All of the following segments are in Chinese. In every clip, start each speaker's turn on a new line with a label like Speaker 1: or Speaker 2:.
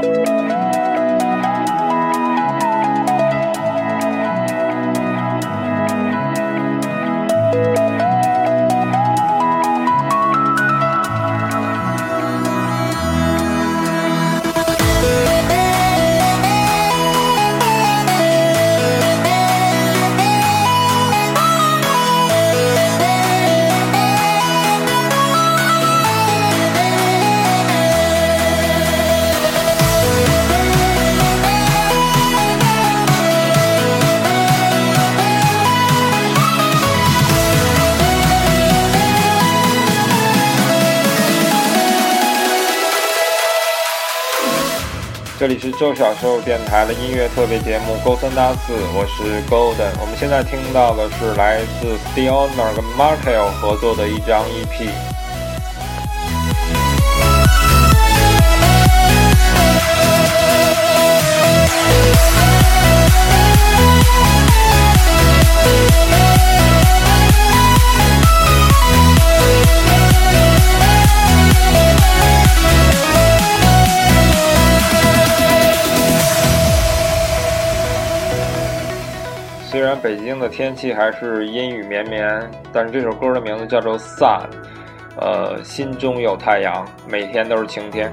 Speaker 1: 这这里是周小寿电台的音乐特别节目《勾三搭四》，我是 Golden。我们现在听到的是来自 Stioner 跟 Markel 合作的一张 EP。然北京的天气还是阴雨绵绵，但是这首歌的名字叫做《Sun》，呃，心中有太阳，每天都是晴天。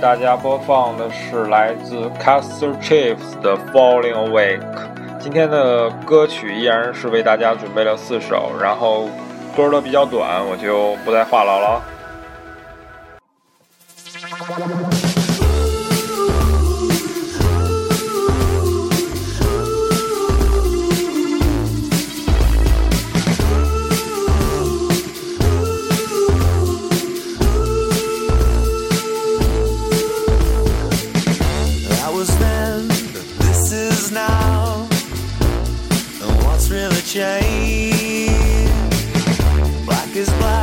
Speaker 1: 大家播放的是来自 Castle Chiefs 的 Falling Awake。今天的歌曲依然是为大家准备了四首，然后歌都比较短，我就不再话痨了。
Speaker 2: is black.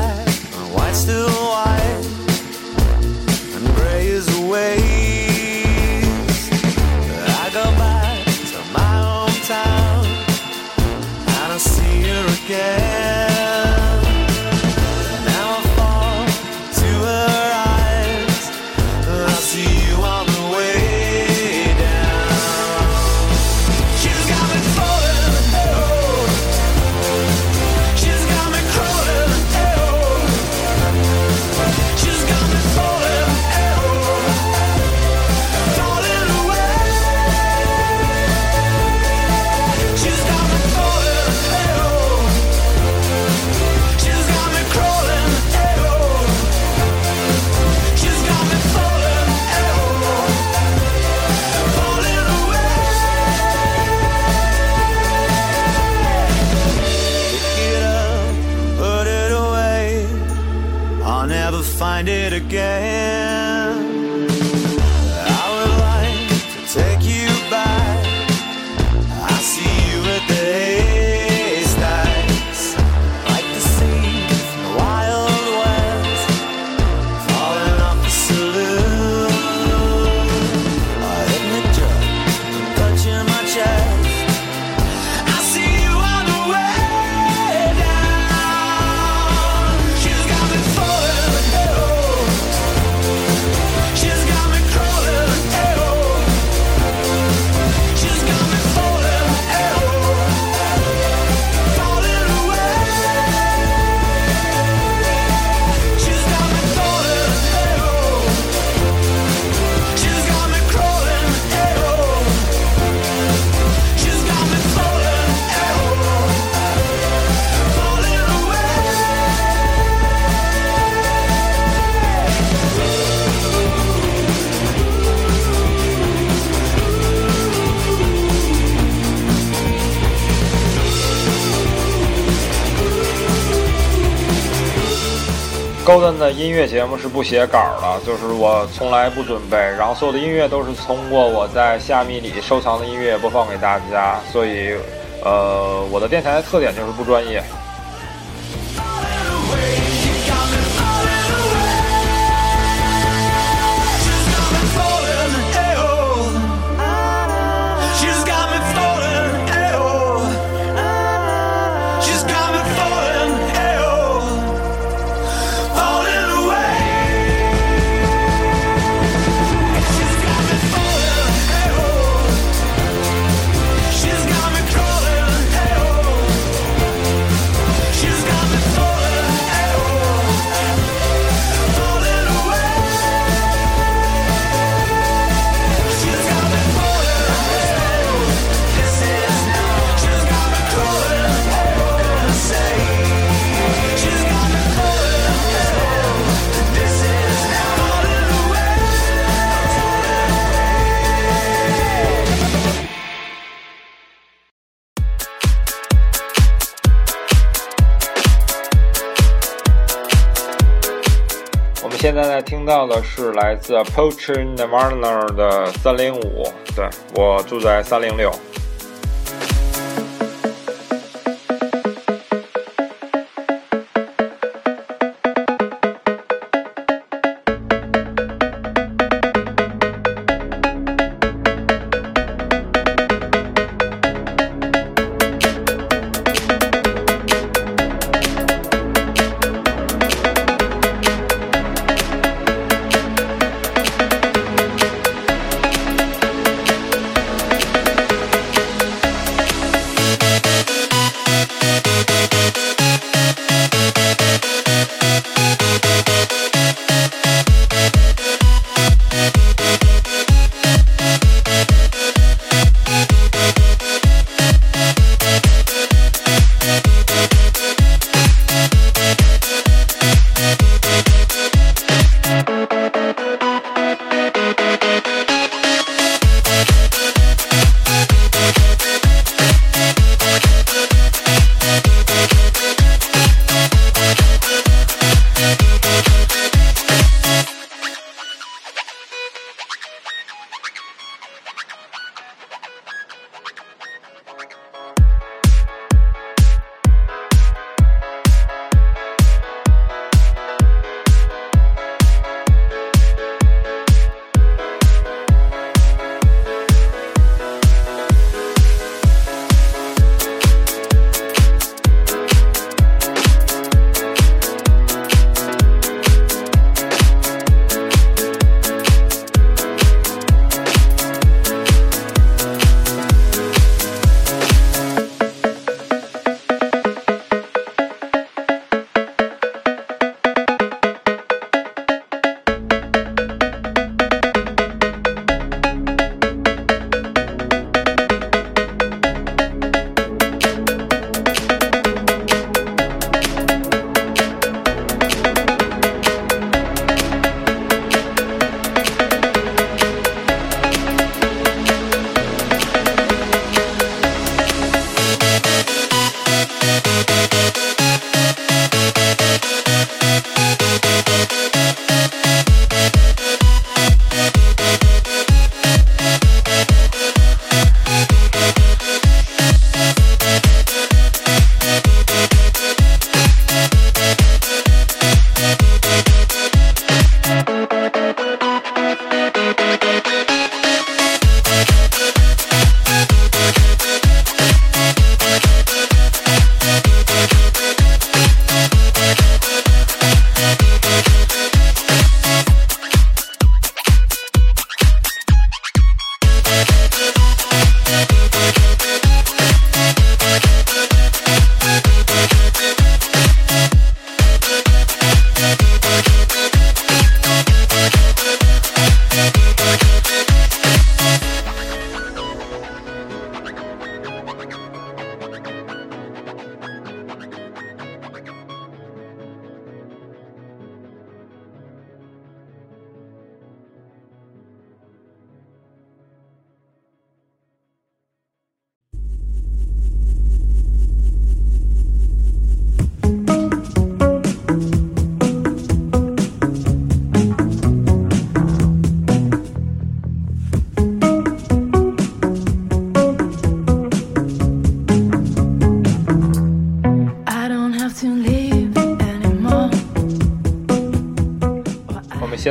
Speaker 2: It again. Golden 的音乐节目是不写稿的，就是我从来不准备，然后所有的音乐都是通过我在虾米里收藏的音乐播放给大家，所以，呃，我的电台的特点就是不专业。现在在听到的是来自 Poacher Nirvana 的三零五，对我住在三零六。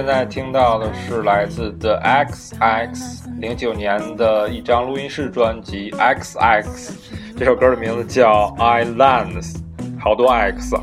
Speaker 3: 现在听到的是来自 The XX 零九年的一张录音室专辑《XX》，这首歌的名字叫《I Lands，》，好多 X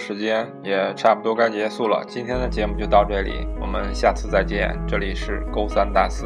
Speaker 3: 时间也差不多该结束了，今天的节目就到这里，我们下次再见。这里是勾三搭四。